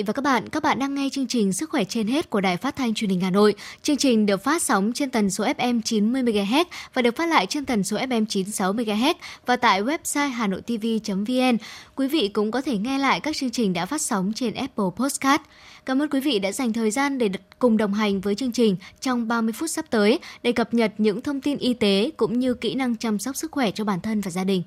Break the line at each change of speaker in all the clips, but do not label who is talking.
vị và các bạn. Các bạn đang nghe chương trình Sức khỏe trên hết của Đài Phát thanh Truyền hình Hà Nội. Chương trình được phát sóng trên tần số FM 90 MHz và được phát lại trên tần số FM 96 MHz và tại website hanoitv.vn. Quý vị cũng có thể nghe lại các chương trình đã phát sóng trên Apple Podcast. Cảm ơn quý vị đã dành thời gian để cùng đồng hành với chương trình trong 30 phút sắp tới để cập nhật những thông tin y tế cũng như kỹ năng chăm sóc sức khỏe cho bản thân và gia đình.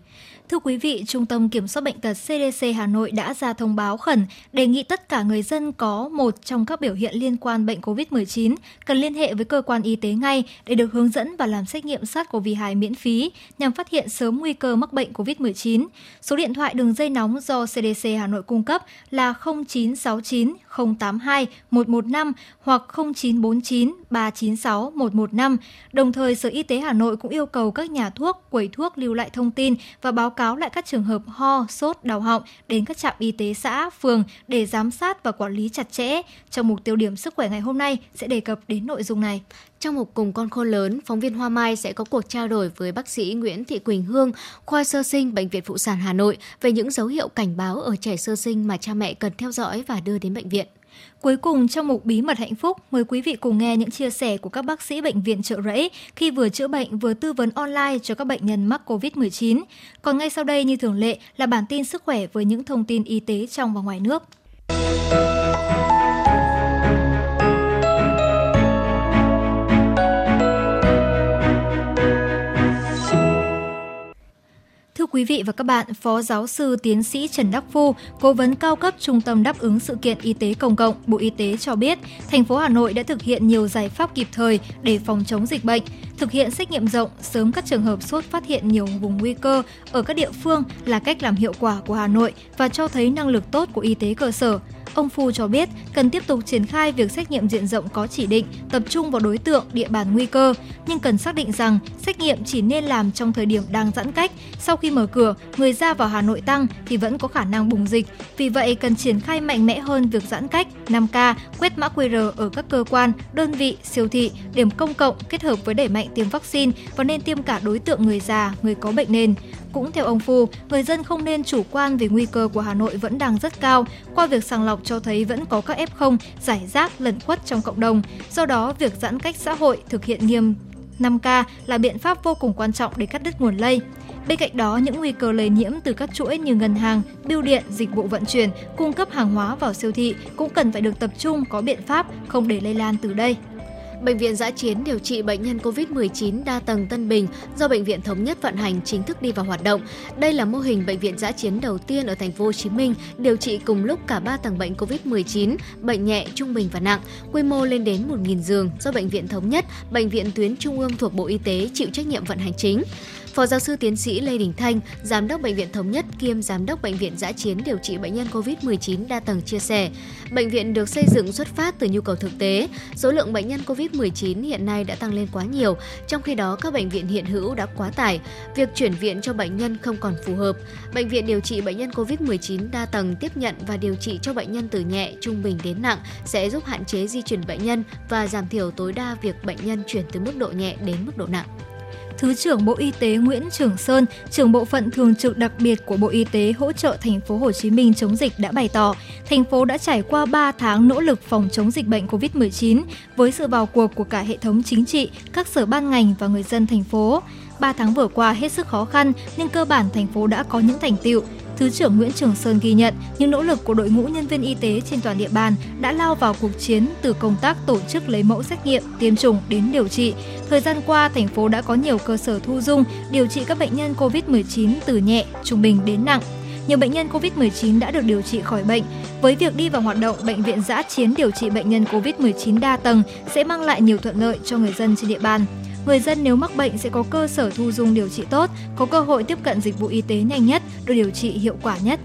Thưa quý vị, Trung tâm Kiểm soát Bệnh tật CDC Hà Nội đã ra thông báo khẩn đề nghị tất cả người dân có một trong các biểu hiện liên quan bệnh COVID-19 cần liên hệ với cơ quan y tế ngay để được hướng dẫn và làm xét nghiệm SARS-CoV-2 miễn phí nhằm phát hiện sớm nguy cơ mắc bệnh COVID-19. Số điện thoại đường dây nóng do CDC Hà Nội cung cấp là 0969 082 115 hoặc 0949 396 115. Đồng thời, Sở Y tế Hà Nội cũng yêu cầu các nhà thuốc, quầy thuốc lưu lại thông tin và báo cáo lại các trường hợp ho, sốt, đau họng đến các trạm y tế xã, phường để giám sát và quản lý chặt chẽ. Trong mục tiêu điểm sức khỏe ngày hôm nay sẽ đề cập đến nội dung này.
Trong một cùng con khôn lớn, phóng viên Hoa Mai sẽ có cuộc trao đổi với bác sĩ Nguyễn Thị Quỳnh Hương, khoa sơ sinh Bệnh viện Phụ sản Hà Nội về những dấu hiệu cảnh báo ở trẻ sơ sinh mà cha mẹ cần theo dõi và đưa đến bệnh viện.
Cuối cùng trong mục bí mật hạnh phúc, mời quý vị cùng nghe những chia sẻ của các bác sĩ bệnh viện trợ rẫy khi vừa chữa bệnh vừa tư vấn online cho các bệnh nhân mắc COVID-19. Còn ngay sau đây như thường lệ là bản tin sức khỏe với những thông tin y tế trong và ngoài nước. Quý vị và các bạn, Phó Giáo sư Tiến sĩ Trần Đắc Phu, Cố vấn cao cấp Trung tâm đáp ứng sự kiện y tế công cộng, Bộ Y tế cho biết, thành phố Hà Nội đã thực hiện nhiều giải pháp kịp thời để phòng chống dịch bệnh, thực hiện xét nghiệm rộng, sớm các trường hợp sốt phát hiện nhiều vùng nguy cơ ở các địa phương là cách làm hiệu quả của Hà Nội và cho thấy năng lực tốt của y tế cơ sở. Ông Phu cho biết cần tiếp tục triển khai việc xét nghiệm diện rộng có chỉ định, tập trung vào đối tượng, địa bàn nguy cơ, nhưng cần xác định rằng xét nghiệm chỉ nên làm trong thời điểm đang giãn cách. Sau khi mở cửa, người ra vào Hà Nội tăng thì vẫn có khả năng bùng dịch. Vì vậy, cần triển khai mạnh mẽ hơn việc giãn cách, 5K, quét mã QR ở các cơ quan, đơn vị, siêu thị, điểm công cộng kết hợp với đẩy mạnh tiêm vaccine và nên tiêm cả đối tượng người già, người có bệnh nền. Cũng theo ông Phu, người dân không nên chủ quan vì nguy cơ của Hà Nội vẫn đang rất cao. Qua việc sàng lọc cho thấy vẫn có các F0 giải rác lẩn khuất trong cộng đồng. Do đó, việc giãn cách xã hội thực hiện nghiêm 5K là biện pháp vô cùng quan trọng để cắt đứt nguồn lây. Bên cạnh đó, những nguy cơ lây nhiễm từ các chuỗi như ngân hàng, bưu điện, dịch vụ vận chuyển, cung cấp hàng hóa vào siêu thị cũng cần phải được tập trung có biện pháp không để lây lan từ đây.
Bệnh viện giã chiến điều trị bệnh nhân COVID-19 đa tầng Tân Bình do Bệnh viện Thống nhất vận hành chính thức đi vào hoạt động. Đây là mô hình bệnh viện giã chiến đầu tiên ở thành phố Hồ Chí Minh điều trị cùng lúc cả 3 tầng bệnh COVID-19, bệnh nhẹ, trung bình và nặng, quy mô lên đến 1.000 giường do Bệnh viện Thống nhất, Bệnh viện tuyến trung ương thuộc Bộ Y tế chịu trách nhiệm vận hành chính. Phó giáo sư tiến sĩ Lê Đình Thanh, giám đốc bệnh viện Thống nhất kiêm giám đốc bệnh viện giã chiến điều trị bệnh nhân COVID-19 đa tầng chia sẻ, bệnh viện được xây dựng xuất phát từ nhu cầu thực tế, số lượng bệnh nhân COVID-19 hiện nay đã tăng lên quá nhiều, trong khi đó các bệnh viện hiện hữu đã quá tải, việc chuyển viện cho bệnh nhân không còn phù hợp. Bệnh viện điều trị bệnh nhân COVID-19 đa tầng tiếp nhận và điều trị cho bệnh nhân từ nhẹ, trung bình đến nặng sẽ giúp hạn chế di chuyển bệnh nhân và giảm thiểu tối đa việc bệnh nhân chuyển từ mức độ nhẹ đến mức độ nặng.
Thứ trưởng Bộ Y tế Nguyễn Trường Sơn, trưởng bộ phận thường trực đặc biệt của Bộ Y tế hỗ trợ thành phố Hồ Chí Minh chống dịch đã bày tỏ, thành phố đã trải qua 3 tháng nỗ lực phòng chống dịch bệnh COVID-19 với sự vào cuộc của cả hệ thống chính trị, các sở ban ngành và người dân thành phố. 3 tháng vừa qua hết sức khó khăn nhưng cơ bản thành phố đã có những thành tựu. Thứ trưởng Nguyễn Trường Sơn ghi nhận những nỗ lực của đội ngũ nhân viên y tế trên toàn địa bàn đã lao vào cuộc chiến từ công tác tổ chức lấy mẫu xét nghiệm, tiêm chủng đến điều trị. Thời gian qua, thành phố đã có nhiều cơ sở thu dung, điều trị các bệnh nhân COVID-19 từ nhẹ, trung bình đến nặng. Nhiều bệnh nhân COVID-19 đã được điều trị khỏi bệnh. Với việc đi vào hoạt động, bệnh viện giã chiến điều trị bệnh nhân COVID-19 đa tầng sẽ mang lại nhiều thuận lợi cho người dân trên địa bàn người dân nếu mắc bệnh sẽ có cơ sở thu dung điều trị tốt, có cơ hội tiếp cận dịch vụ y tế nhanh nhất, được điều trị hiệu quả nhất.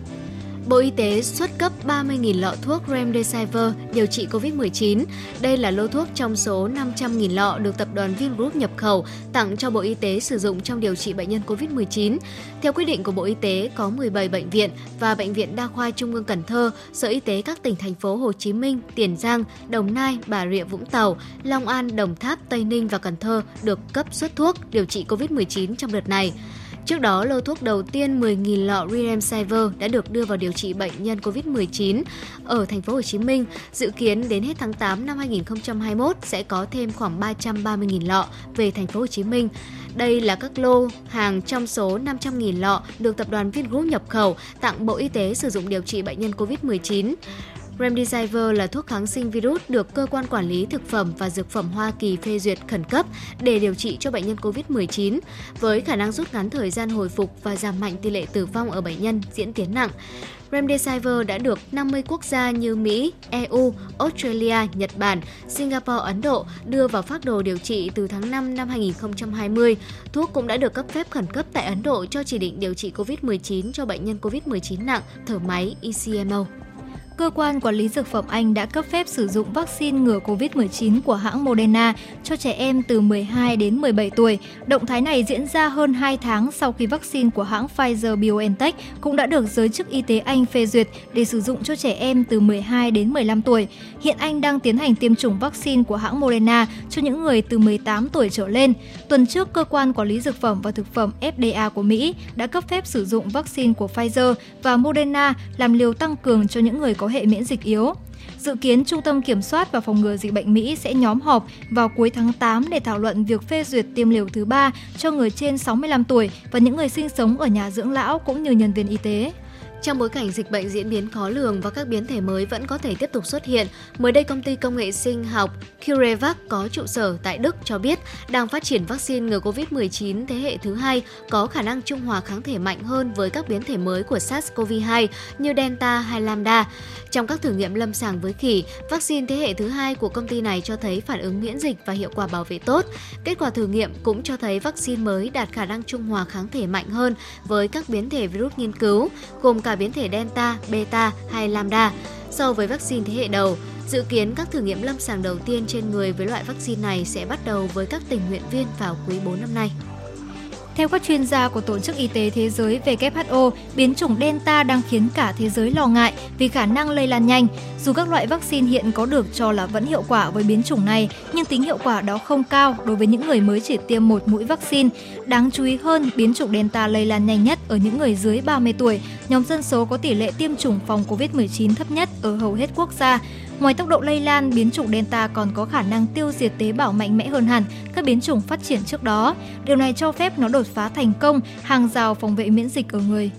Bộ Y tế xuất cấp 30.000 lọ thuốc Remdesivir điều trị COVID-19. Đây là lô thuốc trong số 500.000 lọ được tập đoàn Vingroup nhập khẩu tặng cho Bộ Y tế sử dụng trong điều trị bệnh nhân COVID-19. Theo quyết định của Bộ Y tế, có 17 bệnh viện và Bệnh viện Đa khoa Trung ương Cần Thơ, Sở Y tế các tỉnh thành phố Hồ Chí Minh, Tiền Giang, Đồng Nai, Bà Rịa Vũng Tàu, Long An, Đồng Tháp, Tây Ninh và Cần Thơ được cấp xuất thuốc điều trị COVID-19 trong đợt này. Trước đó, lô thuốc đầu tiên 10.000 lọ Remdesivir đã được đưa vào điều trị bệnh nhân COVID-19 ở thành phố Hồ Chí Minh. Dự kiến đến hết tháng 8 năm 2021 sẽ có thêm khoảng 330.000 lọ về thành phố Hồ Chí Minh. Đây là các lô hàng trong số 500.000 lọ được tập đoàn Vingroup nhập khẩu tặng Bộ Y tế sử dụng điều trị bệnh nhân COVID-19. Remdesivir là thuốc kháng sinh virus được cơ quan quản lý thực phẩm và dược phẩm Hoa Kỳ phê duyệt khẩn cấp để điều trị cho bệnh nhân COVID-19 với khả năng rút ngắn thời gian hồi phục và giảm mạnh tỷ lệ tử vong ở bệnh nhân diễn tiến nặng. Remdesivir đã được 50 quốc gia như Mỹ, EU, Australia, Nhật Bản, Singapore, Ấn Độ đưa vào phác đồ điều trị từ tháng 5 năm 2020. Thuốc cũng đã được cấp phép khẩn cấp tại Ấn Độ cho chỉ định điều trị COVID-19 cho bệnh nhân COVID-19 nặng, thở máy ECMO
cơ quan quản lý dược phẩm Anh đã cấp phép sử dụng vaccine ngừa COVID-19 của hãng Moderna cho trẻ em từ 12 đến 17 tuổi. Động thái này diễn ra hơn 2 tháng sau khi vaccine của hãng Pfizer-BioNTech cũng đã được giới chức y tế Anh phê duyệt để sử dụng cho trẻ em từ 12 đến 15 tuổi. Hiện Anh đang tiến hành tiêm chủng vaccine của hãng Moderna cho những người từ 18 tuổi trở lên. Tuần trước, cơ quan quản lý dược phẩm và thực phẩm FDA của Mỹ đã cấp phép sử dụng vaccine của Pfizer và Moderna làm liều tăng cường cho những người có hệ miễn dịch yếu. Dự kiến Trung tâm Kiểm soát và Phòng ngừa Dịch bệnh Mỹ sẽ nhóm họp vào cuối tháng 8 để thảo luận việc phê duyệt tiêm liều thứ ba cho người trên 65 tuổi và những người sinh sống ở nhà dưỡng lão cũng như nhân viên y tế.
Trong bối cảnh dịch bệnh diễn biến khó lường và các biến thể mới vẫn có thể tiếp tục xuất hiện, mới đây công ty công nghệ sinh học CureVac có trụ sở tại Đức cho biết đang phát triển vaccine ngừa COVID-19 thế hệ thứ hai có khả năng trung hòa kháng thể mạnh hơn với các biến thể mới của SARS-CoV-2 như Delta hay Lambda. Trong các thử nghiệm lâm sàng với khỉ, vaccine thế hệ thứ hai của công ty này cho thấy phản ứng miễn dịch và hiệu quả bảo vệ tốt. Kết quả thử nghiệm cũng cho thấy vaccine mới đạt khả năng trung hòa kháng thể mạnh hơn với các biến thể virus nghiên cứu, gồm cả biến thể Delta, Beta hay Lambda. So với vaccine thế hệ đầu, dự kiến các thử nghiệm lâm sàng đầu tiên trên người với loại vaccine này sẽ bắt đầu với các tình nguyện viên vào quý 4 năm nay.
Theo các chuyên gia của Tổ chức Y tế Thế giới WHO, biến chủng Delta đang khiến cả thế giới lo ngại vì khả năng lây lan nhanh. Dù các loại vaccine hiện có được cho là vẫn hiệu quả với biến chủng này, nhưng tính hiệu quả đó không cao đối với những người mới chỉ tiêm một mũi vaccine. Đáng chú ý hơn, biến chủng Delta lây lan nhanh nhất ở những người dưới 30 tuổi, nhóm dân số có tỷ lệ tiêm chủng phòng COVID-19 thấp nhất ở hầu hết quốc gia. Ngoài tốc độ lây lan, biến chủng Delta còn có khả năng tiêu diệt tế bào mạnh mẽ hơn hẳn các biến chủng phát triển trước đó. Điều này cho phép nó đột phá thành công hàng rào phòng vệ miễn dịch ở người.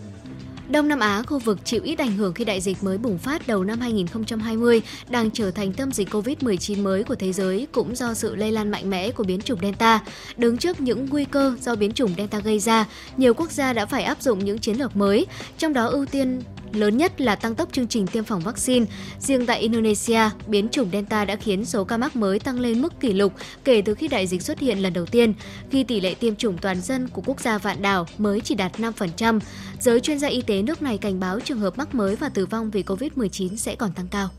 Đông Nam Á, khu vực chịu ít ảnh hưởng khi đại dịch mới bùng phát đầu năm 2020, đang trở thành tâm dịch COVID-19 mới của thế giới cũng do sự lây lan mạnh mẽ của biến chủng Delta. Đứng trước những nguy cơ do biến chủng Delta gây ra, nhiều quốc gia đã phải áp dụng những chiến lược mới, trong đó ưu tiên lớn nhất là tăng tốc chương trình tiêm phòng vaccine. Riêng tại Indonesia, biến chủng Delta đã khiến số ca mắc mới tăng lên mức kỷ lục kể từ khi đại dịch xuất hiện lần đầu tiên, khi tỷ lệ tiêm chủng toàn dân của quốc gia vạn đảo mới chỉ đạt 5%. Giới chuyên gia y tế nước này cảnh báo trường hợp mắc mới và tử vong vì COVID-19 sẽ còn tăng cao.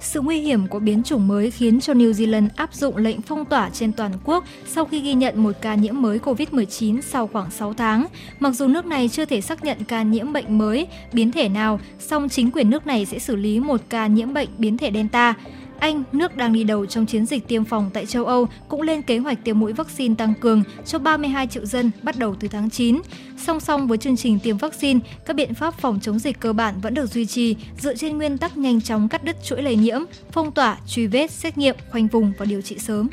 Sự nguy hiểm của biến chủng mới khiến cho New Zealand áp dụng lệnh phong tỏa trên toàn quốc sau khi ghi nhận một ca nhiễm mới COVID-19 sau khoảng 6 tháng. Mặc dù nước này chưa thể xác nhận ca nhiễm bệnh mới, biến thể nào, song chính quyền nước này sẽ xử lý một ca nhiễm bệnh biến thể Delta. Anh, nước đang đi đầu trong chiến dịch tiêm phòng tại châu Âu, cũng lên kế hoạch tiêm mũi vaccine tăng cường cho 32 triệu dân bắt đầu từ tháng 9. Song song với chương trình tiêm vaccine, các biện pháp phòng chống dịch cơ bản vẫn được duy trì dựa trên nguyên tắc nhanh chóng cắt đứt chuỗi lây nhiễm, phong tỏa, truy vết, xét nghiệm, khoanh vùng và điều trị sớm.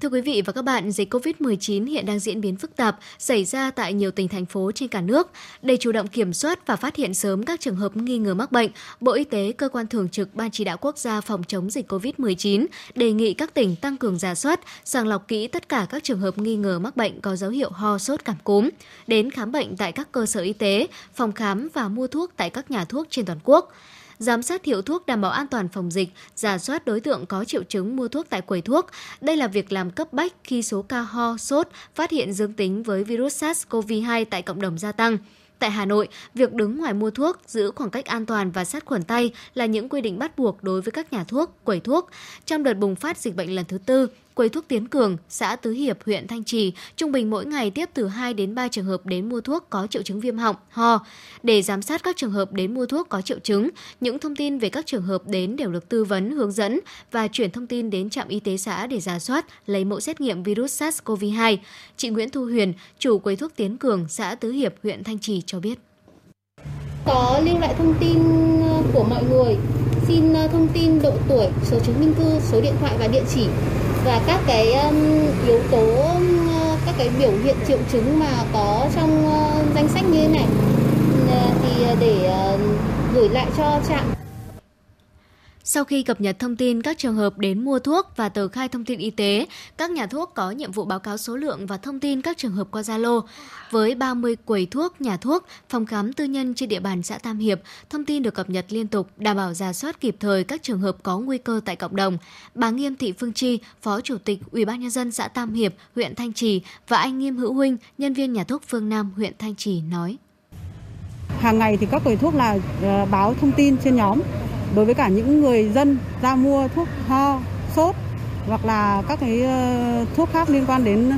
Thưa quý vị và các bạn, dịch COVID-19 hiện đang diễn biến phức tạp, xảy ra tại nhiều tỉnh thành phố trên cả nước. Để chủ động kiểm soát và phát hiện sớm các trường hợp nghi ngờ mắc bệnh, Bộ Y tế, cơ quan thường trực Ban chỉ đạo quốc gia phòng chống dịch COVID-19 đề nghị các tỉnh tăng cường giả soát, sàng lọc kỹ tất cả các trường hợp nghi ngờ mắc bệnh có dấu hiệu ho, sốt, cảm cúm, đến khám bệnh tại các cơ sở y tế, phòng khám và mua thuốc tại các nhà thuốc trên toàn quốc giám sát hiệu thuốc đảm bảo an toàn phòng dịch, giả soát đối tượng có triệu chứng mua thuốc tại quầy thuốc. Đây là việc làm cấp bách khi số ca ho, sốt phát hiện dương tính với virus SARS-CoV-2 tại cộng đồng gia tăng. Tại Hà Nội, việc đứng ngoài mua thuốc, giữ khoảng cách an toàn và sát khuẩn tay là những quy định bắt buộc đối với các nhà thuốc, quầy thuốc. Trong đợt bùng phát dịch bệnh lần thứ tư, quầy thuốc Tiến Cường, xã Tứ Hiệp, huyện Thanh Trì, trung bình mỗi ngày tiếp từ 2 đến 3 trường hợp đến mua thuốc có triệu chứng viêm họng, ho. Để giám sát các trường hợp đến mua thuốc có triệu chứng, những thông tin về các trường hợp đến đều được tư vấn, hướng dẫn và chuyển thông tin đến trạm y tế xã để giả soát, lấy mẫu xét nghiệm virus SARS-CoV-2. Chị Nguyễn Thu Huyền, chủ quầy thuốc Tiến Cường, xã Tứ Hiệp, huyện Thanh Trì cho biết.
Có lưu lại thông tin ờ, của mọi người, xin ờ, thông tin độ tuổi, số chứng minh thư, số điện thoại và địa chỉ. Và các cái yếu tố các cái biểu hiện triệu chứng mà có trong ờ, danh sách như thế này. Thì để gửi lại cho trạm
sau khi cập nhật thông tin các trường hợp đến mua thuốc và tờ khai thông tin y tế, các nhà thuốc có nhiệm vụ báo cáo số lượng và thông tin các trường hợp qua Zalo. Với 30 quầy thuốc, nhà thuốc, phòng khám tư nhân trên địa bàn xã Tam Hiệp, thông tin được cập nhật liên tục, đảm bảo giả soát kịp thời các trường hợp có nguy cơ tại cộng đồng. Bà Nghiêm Thị Phương Chi, Phó Chủ tịch Ủy ban nhân dân xã Tam Hiệp, huyện Thanh Trì và anh Nghiêm Hữu Huynh, nhân viên nhà thuốc Phương Nam, huyện Thanh Trì nói:
Hàng ngày thì các quầy thuốc là ờ, báo thông tin trên nhóm đối với cả những người dân ra mua thuốc ho, sốt hoặc là các cái ờ, thuốc khác liên quan đến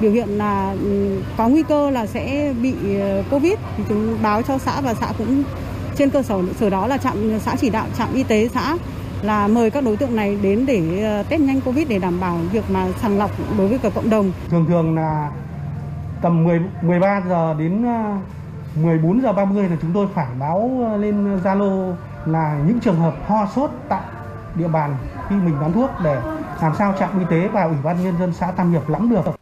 biểu hiện là ừ, có nguy cơ là sẽ bị ờ, Covid thì chúng báo cho xã và xã cũng trên cơ sở sở đó là trạm xã chỉ đạo trạm y tế xã là mời các đối tượng này đến để ờ, test nhanh Covid để đảm bảo việc mà sàng lọc đối với cả cộng đồng.
Thường thường là tầm 10 13 giờ đến 14 giờ 30 là chúng tôi phải báo lên Zalo là những trường hợp ho sốt tại địa bàn khi mình bán thuốc để làm sao trạm y tế và ủy ban nhân dân xã Tam Hiệp lắm được.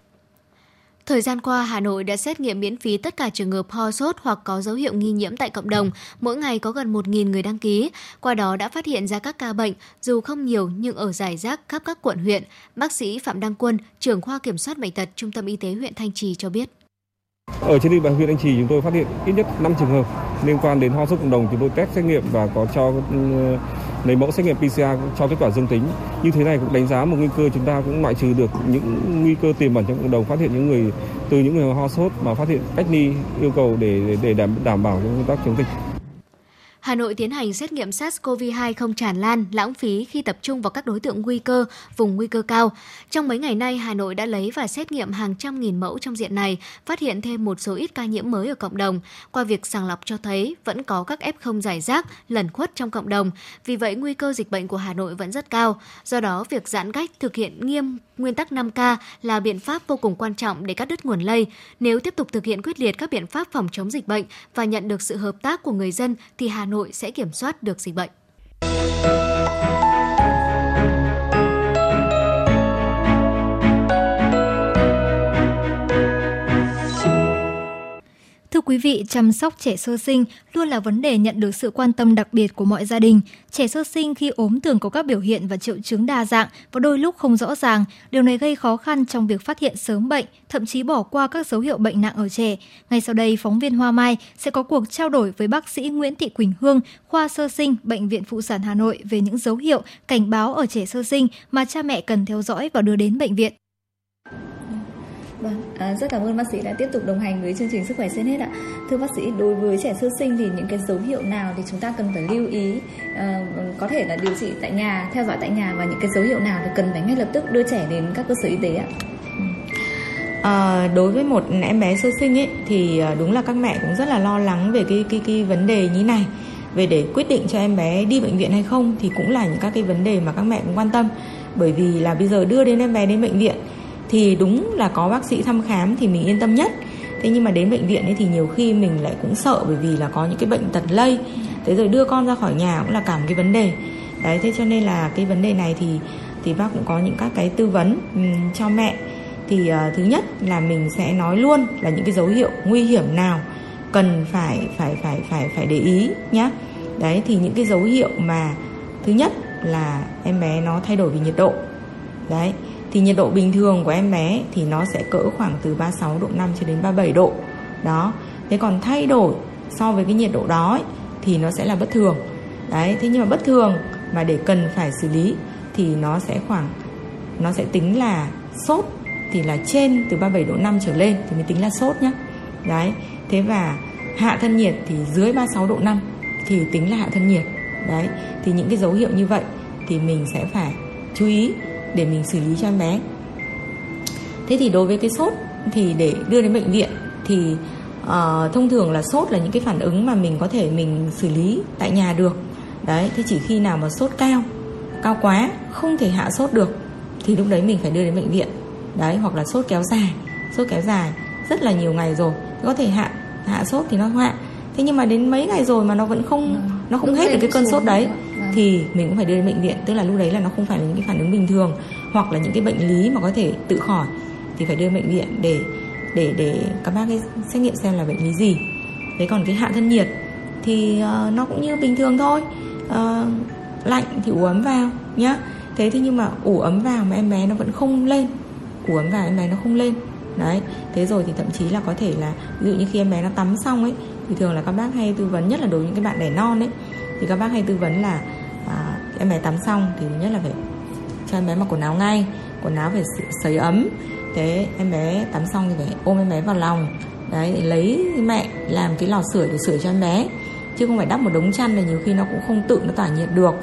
Thời gian qua, Hà Nội đã xét nghiệm miễn phí tất cả trường hợp ho sốt hoặc có dấu hiệu nghi nhiễm tại cộng đồng. Mỗi ngày có gần 1.000 người đăng ký. Qua đó đã phát hiện ra các ca bệnh, dù không nhiều nhưng ở giải rác khắp các quận huyện. Bác sĩ Phạm Đăng Quân, trưởng khoa kiểm soát bệnh tật Trung tâm Y tế huyện Thanh Trì cho biết.
Ở trên địa bàn huyện anh Trì, chúng tôi phát hiện ít nhất 5 trường hợp liên quan đến ho sốt cộng đồng chúng tôi test xét nghiệm và có cho ừ, lấy mẫu xét nghiệm PCR cho kết quả dương tính. Như thế này cũng đánh giá một nguy cơ chúng ta cũng loại trừ được những nguy cơ tiềm ẩn trong cộng đồng, phát hiện những người, từ những người ho sốt mà phát hiện cách ly yêu cầu để để đảm đảm bảo công tác chống dịch.
Hà Nội tiến hành xét nghiệm SARS-CoV-2 không tràn lan, lãng phí khi tập trung vào các đối tượng nguy cơ, vùng nguy cơ cao. Trong mấy ngày nay, Hà Nội đã lấy và xét nghiệm hàng trăm nghìn mẫu trong diện này, phát hiện thêm một số ít ca nhiễm mới ở cộng đồng. Qua việc sàng lọc cho thấy vẫn có các F0 giải rác, lẩn khuất trong cộng đồng. Vì vậy, nguy cơ dịch bệnh của Hà Nội vẫn rất cao. Do đó, việc giãn cách thực hiện nghiêm nguyên tắc 5K là biện pháp vô cùng quan trọng để cắt đứt nguồn lây. Nếu tiếp tục thực hiện quyết liệt các biện pháp phòng chống dịch bệnh và nhận được sự hợp tác của người dân thì Hà Nội sẽ kiểm soát được dịch bệnh.
Quý vị, chăm sóc trẻ sơ sinh luôn là vấn đề nhận được sự quan tâm đặc biệt của mọi gia đình. Trẻ sơ sinh khi ốm thường có các biểu hiện và triệu chứng đa dạng và đôi lúc không rõ ràng. Điều này gây khó khăn trong việc phát hiện sớm bệnh, thậm chí bỏ qua các dấu hiệu bệnh nặng ở trẻ. Ngay sau đây, phóng viên Hoa Mai sẽ có cuộc trao đổi với bác sĩ Nguyễn Thị Quỳnh Hương, khoa sơ sinh, Bệnh viện Phụ sản Hà Nội về những dấu hiệu cảnh báo ở trẻ sơ sinh mà cha mẹ cần theo dõi và đưa đến bệnh viện.
Vâng, à, rất cảm ơn bác sĩ đã tiếp tục đồng hành với chương trình Sức khỏe trên hết ạ. Thưa bác sĩ, đối với trẻ sơ sinh thì những cái dấu hiệu nào thì chúng ta cần phải lưu ý à, có thể là điều trị tại nhà, theo dõi tại nhà và những cái dấu hiệu nào thì cần phải ngay lập tức đưa trẻ đến các cơ sở y tế ạ?
À, đối với một em bé sơ sinh ấy thì ờ, đúng là các mẹ cũng rất là lo lắng về cái cái cái vấn đề như này về để quyết định cho em bé đi bệnh viện hay không thì cũng là những các cái vấn đề mà các mẹ cũng quan tâm bởi vì là bây giờ đưa đến em bé đến bệnh viện thì đúng là có bác sĩ thăm khám thì mình yên tâm nhất. Thế nhưng mà đến bệnh viện ấy thì nhiều khi mình lại cũng sợ bởi vì là có những cái bệnh tật lây. Thế rồi đưa con ra khỏi nhà cũng là cả một cái vấn đề. Đấy thế cho nên là cái vấn đề này thì thì bác cũng có những các cái tư vấn um, cho mẹ. Thì uh, thứ nhất là mình sẽ nói luôn là những cái dấu hiệu nguy hiểm nào cần phải phải phải phải phải để ý nhé đấy thì những cái dấu hiệu mà thứ nhất là em bé nó thay đổi về nhiệt độ. Đấy thì nhiệt độ bình thường của em bé thì nó sẽ cỡ khoảng từ 36 độ 5 cho đến 37 độ. Đó. Thế còn thay đổi so với cái nhiệt độ đó ấy, thì nó sẽ là bất thường. Đấy thế nhưng mà bất thường mà để cần phải xử lý thì nó sẽ khoảng nó sẽ tính là sốt thì là trên từ 37 độ 5 trở lên thì mới tính là sốt nhá. Đấy thế và hạ thân nhiệt thì dưới 36 độ 5 thì tính là hạ thân nhiệt. Đấy thì những cái dấu hiệu như vậy thì mình sẽ phải chú ý để mình xử lý cho em bé. Thế thì đối với cái sốt thì để đưa đến bệnh viện thì uh, thông thường là sốt là những cái phản ứng mà mình có thể mình xử lý tại nhà được. Đấy thế chỉ khi nào mà sốt cao cao quá không thể hạ sốt được thì lúc đấy mình phải đưa đến bệnh viện. Đấy hoặc là sốt kéo dài sốt kéo dài rất là nhiều ngày rồi có thể hạ hạ sốt thì nó hạ thế nhưng mà đến mấy ngày rồi mà nó vẫn không ừ. nó không hết được cái cơn sốt đấy thì mình cũng phải đưa đến bệnh viện. Tức là lúc đấy là nó không phải là những cái phản ứng bình thường hoặc là những cái bệnh lý mà có thể tự khỏi thì phải đưa đến bệnh viện để để để các bác ấy xét nghiệm xem là bệnh lý gì. Thế còn cái hạ thân nhiệt thì uh, nó cũng như bình thường thôi. Uh, lạnh thì ủ ấm vào nhá. Thế thế nhưng mà ủ ấm vào mà em bé nó vẫn không lên. Ủ ấm vào em bé nó không lên. Đấy thế rồi thì thậm chí là có thể là ví dụ như khi em bé nó tắm xong ấy thì thường là các bác hay tư vấn nhất là đối với những cái bạn đẻ non ấy thì các bác hay tư vấn là em bé tắm xong thì thứ nhất là phải cho em bé mặc quần áo ngay. Quần áo phải sấy ấm. Thế em bé tắm xong thì phải ôm em bé vào lòng. Đấy lấy mẹ làm cái lò sưởi để sưởi cho em bé. Chứ không phải đắp một đống chăn này nhiều khi nó cũng không tự nó tỏa nhiệt được.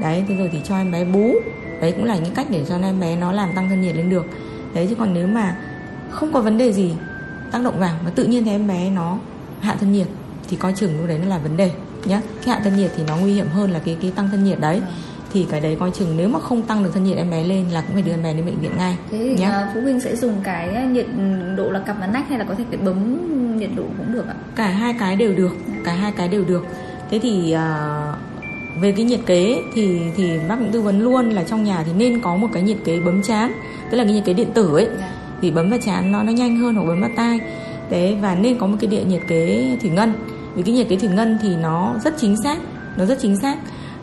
Đấy, thế rồi thì cho em bé bú. Đấy, cũng là những cách để cho em bé nó làm tăng thân nhiệt lên được. Đấy, chứ còn nếu mà không có vấn đề gì, tác động vào mà tự nhiên thì em bé nó hạ thân nhiệt, thì coi chừng lúc đấy nó là vấn đề nhé cái hạ thân nhiệt thì nó nguy hiểm hơn là cái cái tăng thân nhiệt đấy thì cái đấy coi chừng nếu mà không tăng được thân nhiệt em bé lên là cũng phải đưa em bé đến bệnh viện ngay
thế thì nhé. À, phụ huynh sẽ dùng cái nhiệt độ là cặp và nách hay là có thể cái bấm nhiệt độ cũng được ạ
cả hai cái đều được cả hai cái đều được thế thì uh, về cái nhiệt kế thì thì bác cũng tư vấn luôn là trong nhà thì nên có một cái nhiệt kế bấm chán tức là cái nhiệt kế điện tử ấy yeah. Dạ. thì bấm vào chán nó nó nhanh hơn hoặc bấm vào tai đấy và nên có một cái điện nhiệt kế thủy ngân vì cái nhiệt kế thủy ngân thì nó rất chính xác nó rất chính xác.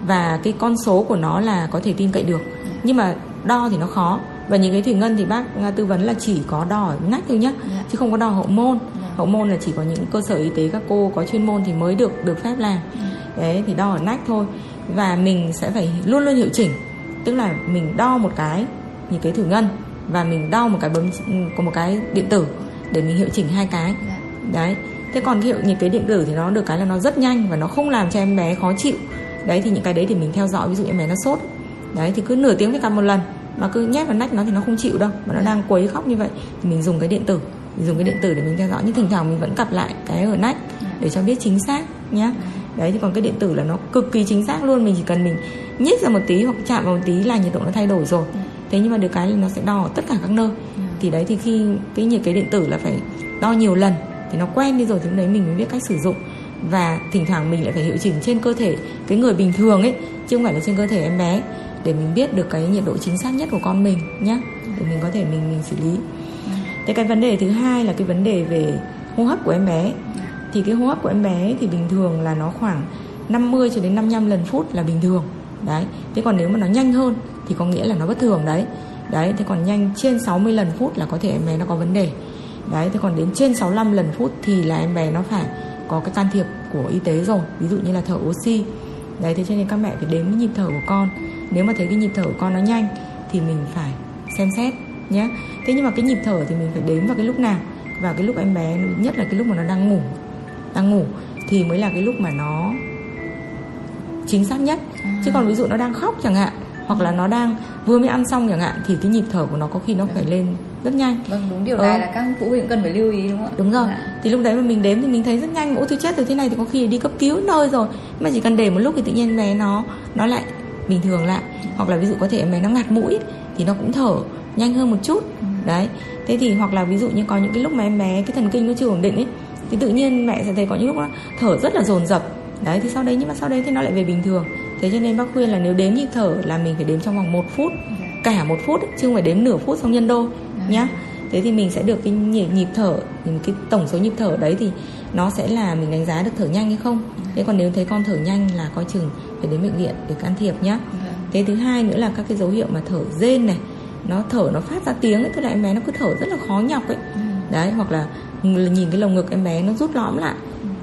Và cái con số của nó là có thể tin cậy được. Nhưng mà đo thì nó khó. Và những cái thủy ngân thì bác tư vấn là chỉ có đo ở nách thôi nhá yeah. chứ không có đo hậu môn. Yeah. hậu môn là chỉ có những cơ sở y tế các cô có chuyên môn thì mới được được phép làm. Yeah. đấy thì đo ở nách thôi. Và mình sẽ phải luôn luôn hiệu chỉnh. Tức là mình đo một cái những cái thủy ngân và mình đo một cái bấm có một cái điện tử để mình hiệu chỉnh hai cái. Đấy thế còn cái hiệu nhiệt kế điện tử thì nó được cái là nó rất nhanh và nó không làm cho em bé khó chịu. Đấy, thì những cái đấy thì mình theo dõi, ví dụ em bé nó sốt. Đấy, thì cứ nửa tiếng thì cầm một lần. Mà cứ nhét vào nách nó thì nó không chịu đâu, mà nó đang quấy khóc như vậy thì mình dùng cái điện tử. Mình dùng cái điện tử để mình theo dõi. Nhưng thỉnh thoảng mình vẫn cặp lại cái ở nách để cho biết chính xác nhé đấy, thì còn cái điện tử là nó cực kỳ chính xác luôn. Mình chỉ cần mình nhích ra một tí hoặc chạm vào một tí là nhiệt độ nó thay đổi rồi. Thế nhưng mà được cái là nó sẽ đo ở tất cả các nơi. Thì đấy, thì khi cái nhiệt kế điện tử là phải đo nhiều lần thì nó quen đi rồi thì đấy mình mới biết cách sử dụng. Và thỉnh thoảng mình lại phải hiệu chỉnh trên cơ thể cái người bình thường ấy, chứ không phải là trên cơ thể em bé, để mình biết được cái nhiệt độ chính xác nhất của con mình nhé để mình có thể mình mình xử lý. Thế cái vấn đề thứ hai là cái vấn đề về hô hấp của em bé. Thì cái hô hấp của em bé thì bình thường là nó khoảng 50 cho đến 55 lần phút là bình thường. Đấy, thế còn nếu mà nó nhanh hơn thì có nghĩa là nó bất thường đấy. Đấy, thế còn nhanh trên 60 lần phút là có thể em bé nó có vấn đề đấy thế còn đến trên 65 lần phút thì là em bé nó phải có cái can thiệp của y tế rồi ví dụ như là thở oxy. Đấy thế cho nên các mẹ phải đếm cái nhịp thở của con. Nếu mà thấy cái nhịp thở của con nó nhanh thì mình phải xem xét nhé. Thế nhưng mà cái nhịp thở thì mình phải đếm vào cái lúc nào? Vào cái lúc em bé nhất là cái lúc mà nó đang ngủ đang ngủ thì mới là cái lúc mà nó chính xác nhất. Chứ còn ví dụ nó đang khóc chẳng hạn hoặc là nó đang vừa mới ăn xong chẳng hạn thì cái nhịp thở của nó có khi nó phải lên rất nhanh
vâng đúng điều này ừ. là các phụ huynh cần phải lưu ý đúng không ạ
đúng rồi dạ. thì lúc đấy mà mình đếm thì mình thấy rất nhanh ôi thứ chết từ thế này thì có khi đi cấp cứu nơi rồi mà chỉ cần để một lúc thì tự nhiên bé nó nó lại bình thường lại hoặc là ví dụ có thể em bé nó ngạt mũi thì nó cũng thở nhanh hơn một chút ừ. đấy thế thì hoặc là ví dụ như có những cái lúc mà em bé cái thần kinh nó chưa ổn định ấy thì tự nhiên mẹ sẽ thấy có những lúc nó thở rất là dồn dập đấy thì sau đấy nhưng mà sau đấy thì nó lại về bình thường thế cho nên bác khuyên là nếu đếm nhịp thở là mình phải đếm trong vòng một phút dạ. cả một phút chứ không phải đếm nửa phút xong nhân đôi. Nhá. Thế thì mình sẽ được cái nhịp, nhịp thở cái tổng số nhịp thở đấy thì nó sẽ là mình đánh giá được thở nhanh hay không. Dạ. thế còn nếu thấy con thở nhanh là coi chừng phải đến bệnh viện để can thiệp nhá. Thế thứ hai nữa là các cái dấu hiệu mà thở rên này nó thở nó phát ra tiếng ấy tức là em bé nó cứ thở rất là khó nhọc ấy. Đấy hoặc là nhìn cái lồng ngực em bé nó rút lõm lại.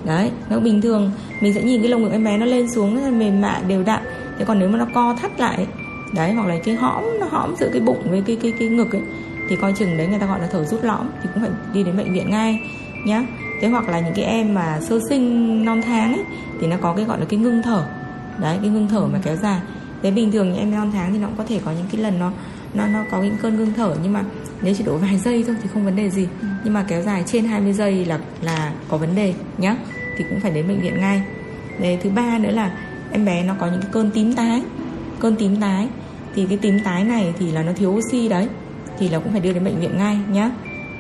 Đấy nó bình thường mình sẽ nhìn cái lồng ngực em bé nó lên xuống rất là mềm mại đều đặn. Thế còn nếu mà nó co thắt lại đấy hoặc là cái hõm nó hõm giữa cái bụng với cái cái cái ngực ấy thì coi chừng đấy người ta gọi là thở rút lõm thì cũng phải đi đến bệnh viện ngay nhá. Thế hoặc là những cái em mà sơ sinh non tháng ấy thì nó có cái gọi là cái ngưng thở. Đấy cái ngưng thở mà kéo dài. Thế bình thường những em non tháng thì nó cũng có thể có những cái lần nó nó nó có những cơn ngưng thở nhưng mà nếu chỉ độ vài giây thôi thì không vấn đề gì. Ừ. nhưng mà kéo dài trên 20 giây là là có vấn đề nhá. Thì cũng phải đến bệnh viện ngay. Đấy, thứ ba nữa là em bé nó có những cái cơn tím tái cơn tím tái. Thì cái tím tái này thì là nó thiếu oxy đấy thì là cũng phải đưa đến bệnh viện ngay nhá.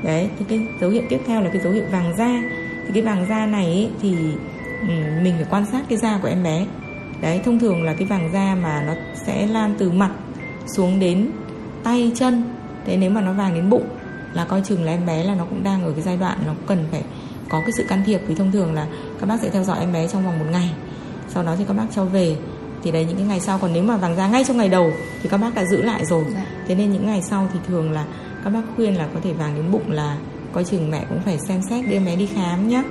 Đấy thì cái dấu hiệu tiếp theo là cái dấu hiệu vàng da. Thì cái vàng da này ấy, thì ừ, mình phải quan sát cái da của em bé. Đấy thông thường là cái vàng da mà nó sẽ lan từ mặt xuống đến tay chân. Thế nếu mà nó vàng đến bụng là coi chừng là em bé là nó cũng đang ở cái giai đoạn nó cần phải có cái sự can thiệp. Vì thông thường là các bác sẽ theo dõi em bé trong vòng một ngày. Sau đó thì các bác cho về. Thì đấy những cái ngày sau. Còn nếu mà vàng da ngay trong ngày đầu thì các bác đã giữ lại rồi. Dạ. thế nên những ngày sau thì thường là các bác khuyên là có thể vàng đến bụng là coi chừng mẹ cũng phải xem xét đưa bé đi khám nhé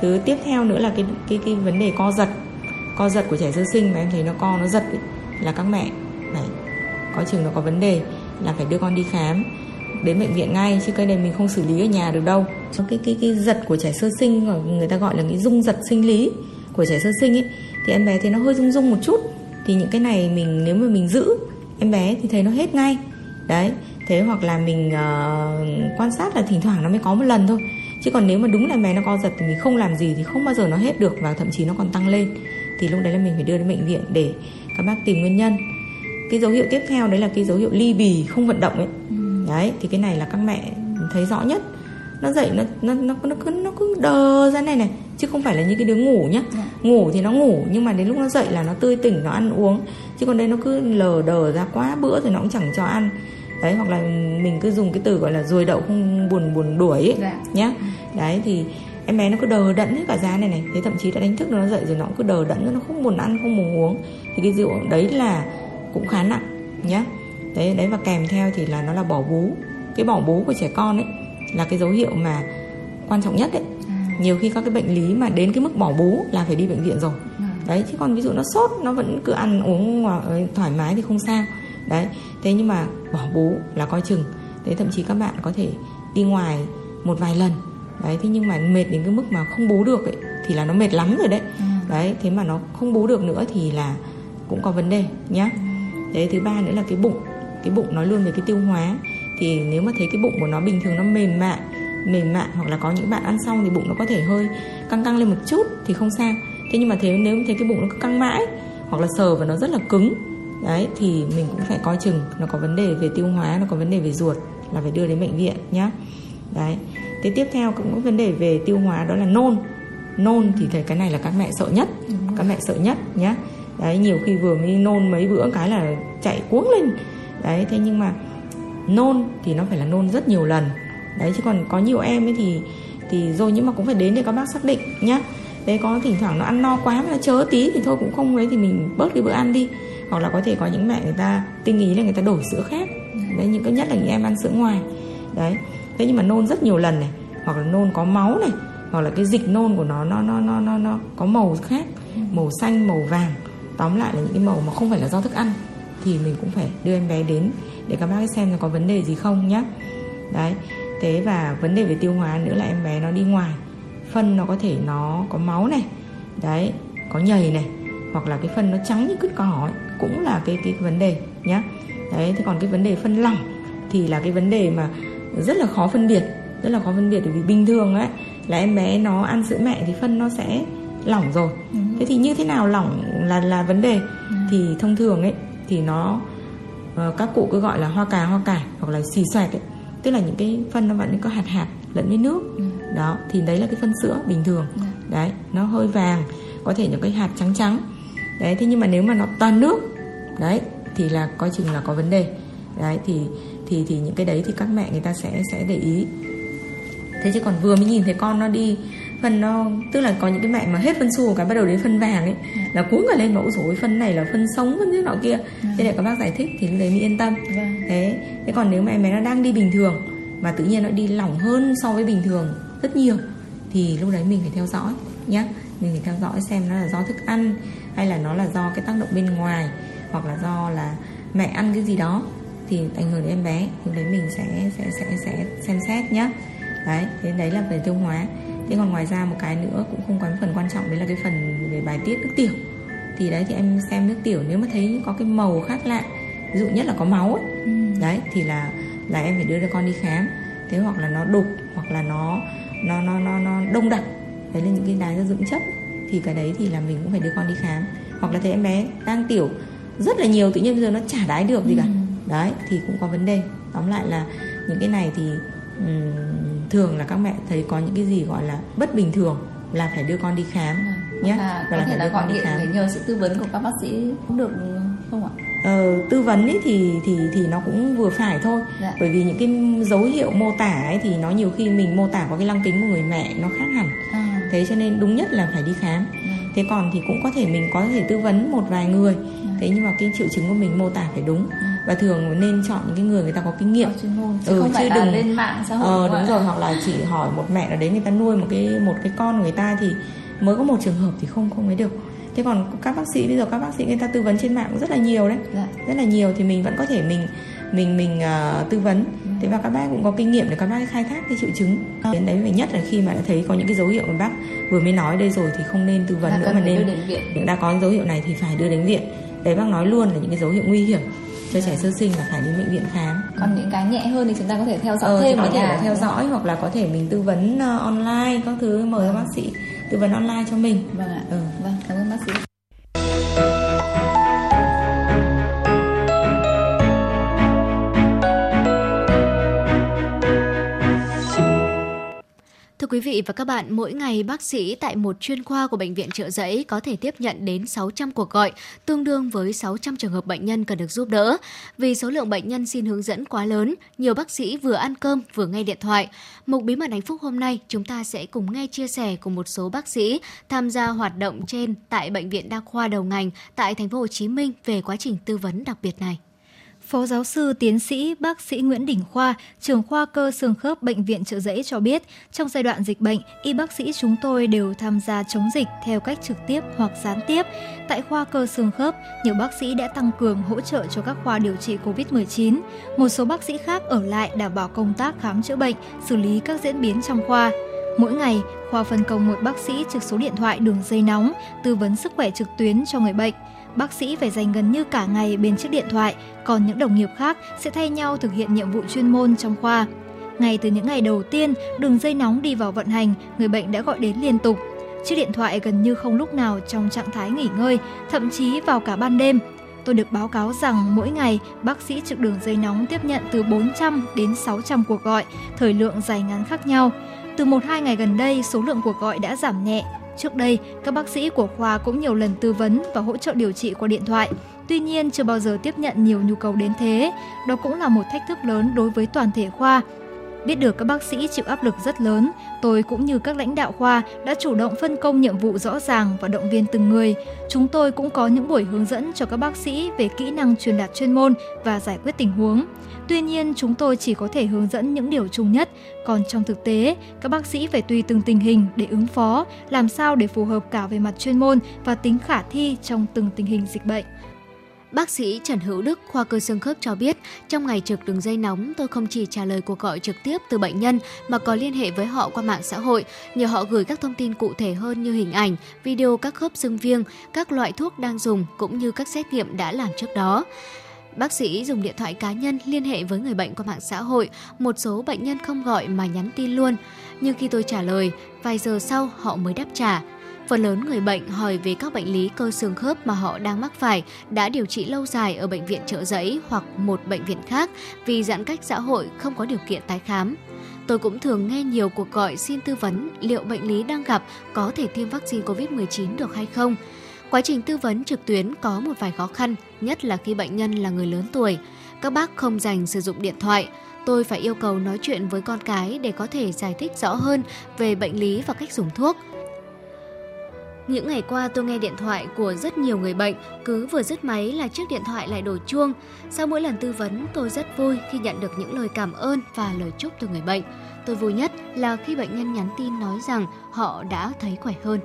thứ tiếp theo nữa là cái cái cái vấn đề co giật. Co giật của trẻ sơ sinh mà em thấy nó co nó giật ấy, là các mẹ phải coi chừng nó có vấn đề là phải đưa con đi khám đến bệnh viện ngay chứ cái này mình không xử lý ở nhà được đâu. Trong cái cái cái giật của trẻ sơ sinh người ta gọi là cái rung giật sinh lý của trẻ sơ sinh ấy thì em bé thấy nó hơi rung rung một chút thì những cái này mình nếu mà mình giữ em bé thì thấy nó hết ngay. Đấy thế hoặc là mình uh, quan sát là thỉnh thoảng nó mới có một lần thôi. Chứ còn nếu mà đúng là bé nó co giật thì mình không làm gì thì không bao giờ nó hết được và thậm chí nó còn tăng lên. Thì lúc đấy là mình phải đưa đến bệnh viện để các bác tìm nguyên nhân. Cái dấu hiệu tiếp theo đấy là cái dấu hiệu ly bì không vận động ấy. Ừ. đấy thì cái này là các mẹ thấy rõ nhất. Nó dậy nó nó nó nó cứ nó cứ đờ ra này này chứ không phải là những cái đứa ngủ nhá. Dạ. Ngủ thì nó ngủ nhưng mà đến lúc nó dậy là nó tươi tỉnh nó ăn uống. Chứ còn đây nó cứ lờ đờ ra quá bữa thì nó cũng chẳng cho ăn. Đấy hoặc là mình cứ dùng cái từ gọi là ruồi đậu không buồn buồn đuổi ấy dạ. nhá. Đấy thì em bé nó cứ đờ đẫn hết cả da này này. Thế thậm chí đã đánh thức nó dậy rồi nó cứ đờ đẫn nó không buồn ăn không buồn uống. Thì cái rượu đấy là cũng khá nặng nhá. Đấy đấy và kèm theo thì là nó là bỏ bú. Cái bỏ bú của trẻ con ấy là cái dấu hiệu mà quan trọng nhất đấy. Nhiều khi các cái bệnh lý mà đến cái mức bỏ bú là phải đi bệnh viện rồi. À. đấy chứ còn ví dụ nó sốt nó vẫn cứ ăn uống thoải mái thì không sao. Đấy thế nhưng mà bỏ bú là coi chừng. Thế thậm chí các bạn có thể đi ngoài một vài lần. Đấy thế nhưng mà mệt đến cái mức mà không bú được ấy, thì là nó mệt lắm rồi đấy. À. đấy thế mà nó không bú được nữa thì là cũng có vấn đề nhá. Đấy thứ ba nữa là cái bụng. Cái bụng nói luôn về cái tiêu hóa. Thì nếu mà thấy cái bụng của nó bình thường nó mềm mại mềm mại hoặc là có những bạn ăn xong thì bụng nó có thể hơi căng căng lên một chút thì không sao. Thế nhưng mà thế nếu thấy cái bụng nó cứ căng mãi hoặc là sờ và nó rất là cứng đấy thì mình cũng phải coi chừng nó có vấn đề về tiêu hóa nó có vấn đề về ruột là phải đưa đến bệnh viện nhá. Đấy. Thế tiếp theo cũng có vấn đề về tiêu hóa đó là nôn. Nôn thì thấy cái này là các mẹ sợ nhất các mẹ sợ nhất nhá. Đấy nhiều khi vừa mới nôn mấy bữa cái là chạy cuống lên. Đấy thế nhưng mà nôn thì nó phải là nôn rất nhiều lần đấy chứ còn có nhiều em ấy thì thì rồi nhưng mà cũng phải đến để các bác xác định nhá. Đấy có thỉnh thoảng nó ăn no quá mà nó chớ tí thì thôi cũng không đấy thì mình bớt cái bữa ăn đi. Hoặc là có thể có những mẹ người ta tinh ý là người ta đổi sữa khác. Đấy những cái nhất là những em ăn sữa ngoài. Đấy thế nhưng mà nôn rất nhiều lần này. Hoặc là nôn có máu này. Hoặc là cái dịch nôn của nó nó nó nó nó, nó có màu khác. Màu xanh màu vàng. Tóm lại là những cái màu mà không phải là do thức ăn. Thì mình cũng phải đưa em bé đến để các bác xem là có vấn đề gì không nhé đấy thế và vấn đề về tiêu hóa nữa là em bé nó đi ngoài. Phân nó có thể nó có máu này đấy có nhầy này hoặc là cái phân nó trắng như cứt cỏ ấy, cũng là cái cái vấn đề nhé đấy thế còn cái vấn đề phân lỏng thì là cái vấn đề mà rất là khó phân biệt rất là khó phân biệt bởi vì bình thường ấy là em bé nó ăn sữa mẹ thì phân nó sẽ lỏng rồi. Thế thì như thế nào lỏng là là vấn đề. Ừ. thì thông thường ấy thì nó uh, các cụ cứ gọi là hoa cà hoa cải hoặc là xì xoẹt ấy tức là những cái phân nó vẫn có hạt hạt lẫn với nước. Ừ. đó thì đấy là cái phân sữa bình thường. Ừ. đấy nó hơi vàng có thể những cái hạt trắng trắng. Đấy thế nhưng mà nếu mà nó toàn nước đấy thì là coi chừng là có vấn đề. Đấy thì thì thì những cái đấy thì các mẹ người ta sẽ sẽ để ý. Thế chứ còn vừa mới nhìn thấy con nó đi phân nó tức là có những cái mẹ mà hết phân xù cái bắt đầu đến phân vàng ấy ừ. là cuống cả lên mẫu rồi phân này là phân sống phân thế nọ kia. Ừ. thế để các bác giải thích thì lúc đấy mới yên tâm. Vâng. thế thế còn nếu mà em bé nó đang đi bình thường mà tự nhiên nó đi lỏng hơn so với bình thường rất nhiều thì lúc đấy mình phải theo dõi nhé mình phải theo dõi xem nó là do thức ăn hay là nó là do cái tác động bên ngoài hoặc là do là mẹ ăn cái gì đó thì ảnh hưởng đến em bé. Lúc đấy mình sẽ sẽ sẽ sẽ xem xét nhé đấy. Thế đấy là về tiêu hóa thế còn ngoài ra một cái nữa cũng không quá phần quan trọng đấy là cái phần về bài tiết nước tiểu thì đấy thì em xem nước tiểu nếu mà thấy có cái màu khác lạ ví dụ nhất là có máu ấy. Ừ. đấy thì là là em phải đưa con đi khám thế hoặc là nó đục hoặc là nó nó nó nó nó đông đặc đấy là những cái đái ra dưỡng chất thì cái đấy thì là mình cũng phải đưa con đi khám hoặc là thấy em bé đang tiểu rất là nhiều tự nhiên bây giờ nó chả đái được gì cả ừ. đấy thì cũng có vấn đề tóm lại là những cái này thì thường là các mẹ thấy có những cái gì gọi là bất bình thường là phải đưa con đi khám ừ. nhé
và, và có thể là gọi điện để nhờ sự tư vấn của các bác sĩ cũng được không ạ
Ờ, tư vấn ấy thì thì thì nó cũng vừa phải thôi dạ. bởi vì những cái dấu hiệu mô tả ấy thì nó nhiều khi mình mô tả có cái lăng kính của người mẹ nó khác hẳn à. thế cho nên đúng nhất là phải đi khám ừ. thế còn thì cũng có thể mình có thể tư vấn một vài người ừ. thế nhưng mà cái triệu chứng của mình mô tả phải đúng ừ. Và thường nên chọn những cái người người ta có kinh nghiệm.
Chuyên môn chứ ừ, không phải đừng lên mạng xã hội
ờ đúng rồi hoặc là chỉ hỏi một mẹ nào đấy người ta nuôi một cái một cái con của người ta thì mới có một trường hợp thì không không ấy được. Thế còn các bác sĩ bây giờ các bác sĩ người ta tư vấn trên mạng cũng rất là nhiều đấy. Dạ. rất là nhiều thì mình vẫn có thể mình mình mình uh, tư vấn. Ừ. thế và các bác cũng có kinh nghiệm để các bác khai thác cái triệu chứng. Đến đấy phải nhất là khi mà đã thấy có những cái dấu hiệu mà bác vừa mới nói đây rồi thì không nên tư vấn
đã
nữa
mà nên
đã có dấu hiệu này thì phải đưa đến viện. Đấy bác nói luôn là những cái dấu hiệu nguy hiểm cho trẻ sơ sinh là phải đến bệnh viện khám.
Còn những cái nhẹ hơn thì chúng ta có thể theo dõi ờ, thêm
có thể theo dõi hoặc là có thể mình tư vấn uh, online các thứ mời các bác sĩ tư vấn online cho mình.
Vâng ạ. Ừ. vâng cảm ơn bác sĩ
quý vị và các bạn, mỗi ngày bác sĩ tại một chuyên khoa của bệnh viện Trợ Giấy có thể tiếp nhận đến 600 cuộc gọi, tương đương với 600 trường hợp bệnh nhân cần được giúp đỡ. Vì số lượng bệnh nhân xin hướng dẫn quá lớn, nhiều bác sĩ vừa ăn cơm vừa nghe điện thoại. Mục bí mật hạnh phúc hôm nay, chúng ta sẽ cùng nghe chia sẻ của một số bác sĩ tham gia hoạt động trên tại bệnh viện đa khoa đầu ngành tại thành phố Hồ Chí Minh về quá trình tư vấn đặc biệt này.
Phó giáo sư tiến sĩ bác sĩ Nguyễn Đình Khoa, trưởng khoa cơ xương khớp Bệnh viện Trợ Giấy cho biết, trong giai đoạn dịch bệnh, y bác sĩ chúng tôi đều tham gia chống dịch theo cách trực tiếp hoặc gián tiếp. Tại khoa cơ xương khớp, nhiều bác sĩ đã tăng cường hỗ trợ cho các khoa điều trị COVID-19. Một số bác sĩ khác ở lại đảm bảo công tác khám chữa bệnh, xử lý các diễn biến trong khoa. Mỗi ngày, khoa phân công một bác sĩ trực số điện thoại đường dây nóng, tư vấn sức khỏe trực tuyến cho người bệnh bác sĩ phải dành gần như cả ngày bên chiếc điện thoại, còn những đồng nghiệp khác sẽ thay nhau thực hiện nhiệm vụ chuyên môn trong khoa. Ngay từ những ngày đầu tiên, đường dây nóng đi vào vận hành, người bệnh đã gọi đến liên tục. Chiếc điện thoại gần như không lúc nào trong trạng thái nghỉ ngơi, thậm chí vào cả ban đêm. Tôi được báo cáo rằng mỗi ngày, bác sĩ trực đường dây nóng tiếp nhận từ 400 đến 600 cuộc gọi, thời lượng dài ngắn khác nhau. Từ 1-2 ngày gần đây, số lượng cuộc gọi đã giảm nhẹ, Trước đây, các bác sĩ của khoa cũng nhiều lần tư vấn và hỗ trợ điều trị qua điện thoại. Tuy nhiên, chưa bao giờ tiếp nhận nhiều nhu cầu đến thế. Đó cũng là một thách thức lớn đối với toàn thể khoa. Biết được các bác sĩ chịu áp lực rất lớn, tôi cũng như các lãnh đạo khoa đã chủ động phân công nhiệm vụ rõ ràng và động viên từng người. Chúng tôi cũng có những buổi hướng dẫn cho các bác sĩ về kỹ năng truyền đạt chuyên môn và giải quyết tình huống. Tuy nhiên, chúng tôi chỉ có thể hướng dẫn những điều chung nhất, còn trong thực tế, các bác sĩ phải tùy từng tình hình để ứng phó, làm sao để phù hợp cả về mặt chuyên môn và tính khả thi trong từng tình hình dịch bệnh.
Bác sĩ Trần Hữu Đức, khoa cơ xương khớp cho biết, trong ngày trực đường dây nóng, tôi không chỉ trả lời cuộc gọi trực tiếp từ bệnh nhân mà có liên hệ với họ qua mạng xã hội, nhờ họ gửi các thông tin cụ thể hơn như hình ảnh, video các khớp xương viêng, các loại thuốc đang dùng cũng như các xét nghiệm đã làm trước đó. Bác sĩ dùng điện thoại cá nhân liên hệ với người bệnh qua mạng xã hội, một số bệnh nhân không gọi mà nhắn tin luôn. Nhưng khi tôi trả lời, vài giờ sau họ mới đáp trả. Phần lớn người bệnh hỏi về các bệnh lý cơ xương khớp mà họ đang mắc phải đã điều trị lâu dài ở bệnh viện trợ giấy hoặc một bệnh viện khác vì giãn cách xã hội không có điều kiện tái khám. Tôi cũng thường nghe nhiều cuộc gọi xin tư vấn liệu bệnh lý đang gặp có thể tiêm vaccine COVID-19 được hay không. Quá trình tư vấn trực tuyến có một vài khó khăn, nhất là khi bệnh nhân là người lớn tuổi. Các bác không dành sử dụng điện thoại. Tôi phải yêu cầu nói chuyện với con cái để có thể giải thích rõ hơn về bệnh lý và cách dùng thuốc. Những ngày qua tôi nghe điện thoại của rất nhiều người bệnh, cứ vừa dứt máy là chiếc điện thoại lại đổ chuông. Sau mỗi lần tư vấn, tôi rất vui khi nhận được những lời cảm ơn và lời chúc từ người bệnh. Tôi vui nhất là khi bệnh nhân nhắn tin nói rằng họ đã thấy khỏe hơn.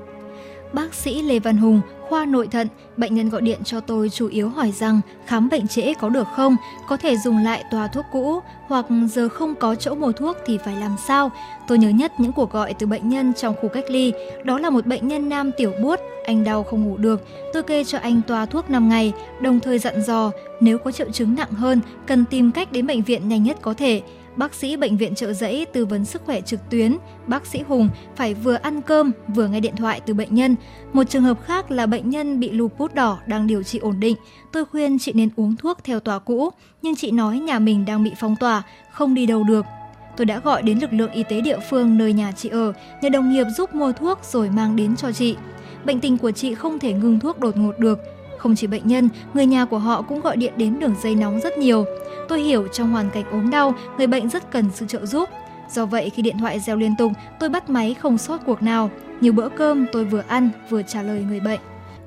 Bác sĩ Lê Văn Hùng, khoa nội thận, bệnh nhân gọi điện cho tôi chủ yếu hỏi rằng khám bệnh trễ có được không, có thể dùng lại tòa thuốc cũ hoặc giờ không có chỗ mua thuốc thì phải làm sao. Tôi nhớ nhất những cuộc gọi từ bệnh nhân trong khu cách ly, đó là một bệnh nhân nam tiểu buốt, anh đau không ngủ được, tôi kê cho anh toa thuốc 5 ngày, đồng thời dặn dò nếu có triệu chứng nặng hơn cần tìm cách đến bệnh viện nhanh nhất có thể bác sĩ bệnh viện trợ giấy tư vấn sức khỏe trực tuyến, bác sĩ Hùng phải vừa ăn cơm vừa nghe điện thoại từ bệnh nhân. Một trường hợp khác là bệnh nhân bị lupus đỏ đang điều trị ổn định. Tôi khuyên chị nên uống thuốc theo tòa cũ, nhưng chị nói nhà mình đang bị phong tỏa, không đi đâu được. Tôi đã gọi đến lực lượng y tế địa phương nơi nhà chị ở, nhờ đồng nghiệp giúp mua thuốc rồi mang đến cho chị. Bệnh tình của chị không thể ngừng thuốc đột ngột được. Không chỉ bệnh nhân, người nhà của họ cũng gọi điện đến đường dây nóng rất nhiều. Tôi hiểu trong hoàn cảnh ốm đau, người bệnh rất cần sự trợ giúp. Do vậy khi điện thoại reo liên tục, tôi bắt máy không sót cuộc nào. Nhiều bữa cơm tôi vừa ăn vừa trả lời người bệnh.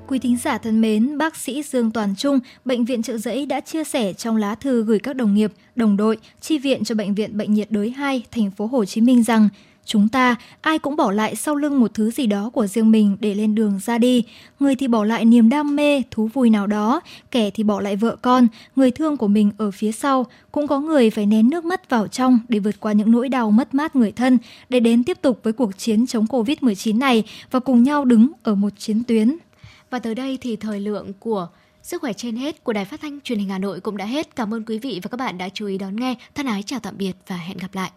Quý thính giả thân mến, bác sĩ Dương Toàn Trung, Bệnh viện Trợ Giấy đã chia sẻ trong lá thư gửi các đồng nghiệp, đồng đội, chi viện cho Bệnh viện Bệnh nhiệt đới 2, thành phố Hồ Chí Minh rằng Chúng ta, ai cũng bỏ lại sau lưng một thứ gì đó của riêng mình để lên đường ra đi. Người thì bỏ lại niềm đam mê, thú vui nào đó, kẻ thì bỏ lại vợ con, người thương của mình ở phía sau. Cũng có người phải nén nước mắt vào trong để vượt qua những nỗi đau mất mát người thân, để đến tiếp tục với cuộc chiến chống Covid-19 này và cùng nhau đứng ở một chiến tuyến.
Và tới đây thì thời lượng của Sức khỏe trên hết của Đài Phát thanh Truyền hình Hà Nội cũng đã hết. Cảm ơn quý vị và các bạn đã chú ý đón nghe. Thân ái chào tạm biệt và hẹn gặp lại.